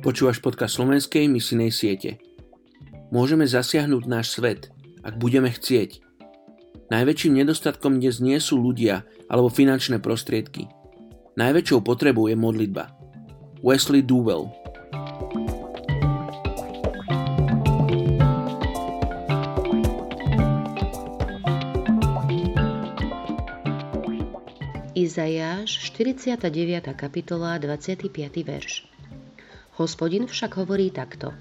Počúvaš podcast slovenskej misinej siete. Môžeme zasiahnuť náš svet, ak budeme chcieť. Najväčším nedostatkom dnes nie sú ľudia alebo finančné prostriedky. Najväčšou potrebou je modlitba. Wesley Duwell Izajáš, 49. kapitola, 25. verš. Hospodin však hovorí takto.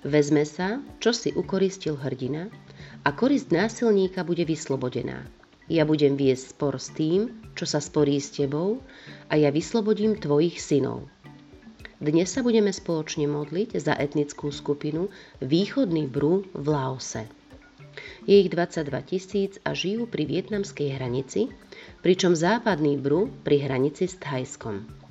Vezme sa, čo si ukoristil hrdina a korist násilníka bude vyslobodená. Ja budem viesť spor s tým, čo sa sporí s tebou a ja vyslobodím tvojich synov. Dnes sa budeme spoločne modliť za etnickú skupinu Východný Bru v Laose. Je ich 22 tisíc a žijú pri vietnamskej hranici, pričom západný Bru pri hranici s Thajskom.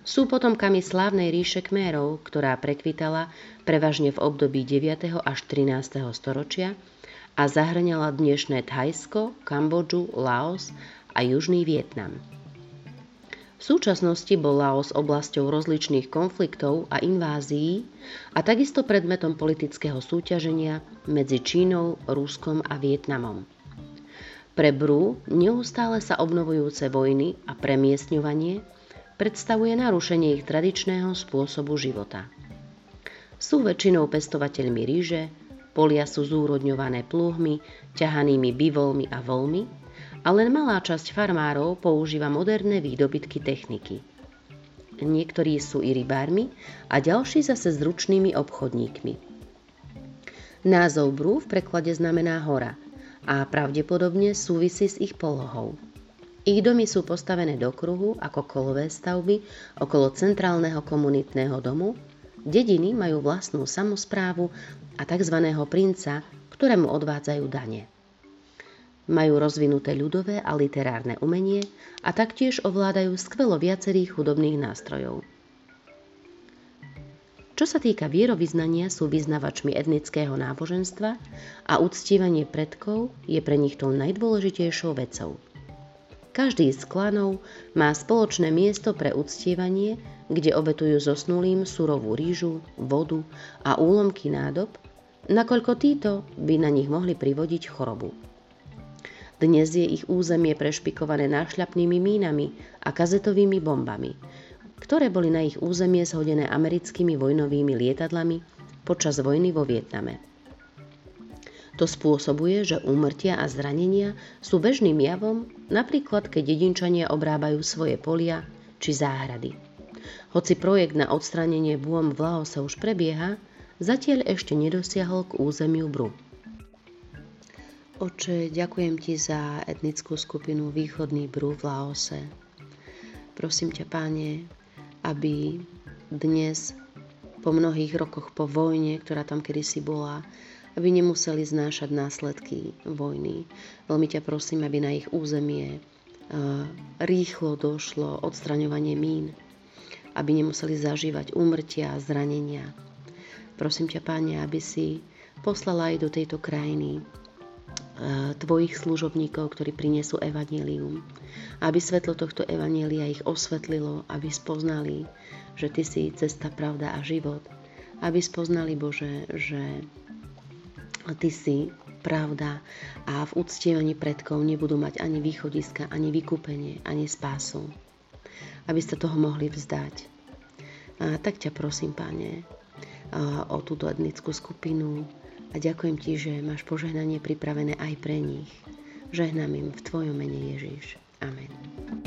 Sú potomkami slávnej ríše Kmérov, ktorá prekvitala prevažne v období 9. až 13. storočia a zahrňala dnešné Thajsko, Kambodžu, Laos a Južný Vietnam. V súčasnosti bol Laos oblasťou rozličných konfliktov a invázií a takisto predmetom politického súťaženia medzi Čínou, Ruskom a Vietnamom. Pre Brú neustále sa obnovujúce vojny a premiestňovanie predstavuje narušenie ich tradičného spôsobu života. Sú väčšinou pestovateľmi ríže, polia sú zúrodňované plúhmi, ťahanými bivolmi a volmi a len malá časť farmárov používa moderné výdobytky techniky. Niektorí sú i rybármi a ďalší zase zručnými obchodníkmi. Názov Brú v preklade znamená hora a pravdepodobne súvisí s ich polohou. Ich domy sú postavené do kruhu ako kolové stavby okolo centrálneho komunitného domu. Dediny majú vlastnú samozprávu a tzv. princa, ktorému odvádzajú dane. Majú rozvinuté ľudové a literárne umenie a taktiež ovládajú skvelo viacerých hudobných nástrojov. Čo sa týka vierovýznania, sú vyznavačmi etnického náboženstva a uctívanie predkov je pre nich tou najdôležitejšou vecou – každý z klanov má spoločné miesto pre uctievanie, kde obetujú zosnulým surovú rýžu, vodu a úlomky nádob, nakoľko títo by na nich mohli privodiť chorobu. Dnes je ich územie prešpikované nášľapnými mínami a kazetovými bombami, ktoré boli na ich územie zhodené americkými vojnovými lietadlami počas vojny vo Vietname. To spôsobuje, že úmrtia a zranenia sú bežným javom, napríklad keď dedinčania obrábajú svoje polia či záhrady. Hoci projekt na odstránenie bôm v Laose už prebieha, zatiaľ ešte nedosiahol k územiu Bru. Oče, ďakujem ti za etnickú skupinu Východný Bru v Laose. Prosím ťa, páne, aby dnes, po mnohých rokoch po vojne, ktorá tam kedysi bola, aby nemuseli znášať následky vojny. Veľmi ťa prosím, aby na ich územie rýchlo došlo odstraňovanie mín, aby nemuseli zažívať úmrtia a zranenia. Prosím ťa, Páne, aby si poslala aj do tejto krajiny tvojich služobníkov, ktorí prinesú evanílium. Aby svetlo tohto evanília ich osvetlilo, aby spoznali, že Ty si cesta, pravda a život. Aby spoznali, Bože, že Ty si pravda a v uctievaní predkov nebudú mať ani východiska, ani vykúpenie, ani spásu. Aby ste toho mohli vzdať. A tak ťa prosím, Pane, o túto etnickú skupinu a ďakujem Ti, že máš požehnanie pripravené aj pre nich. Žehnám im v Tvojom mene Ježiš. Amen.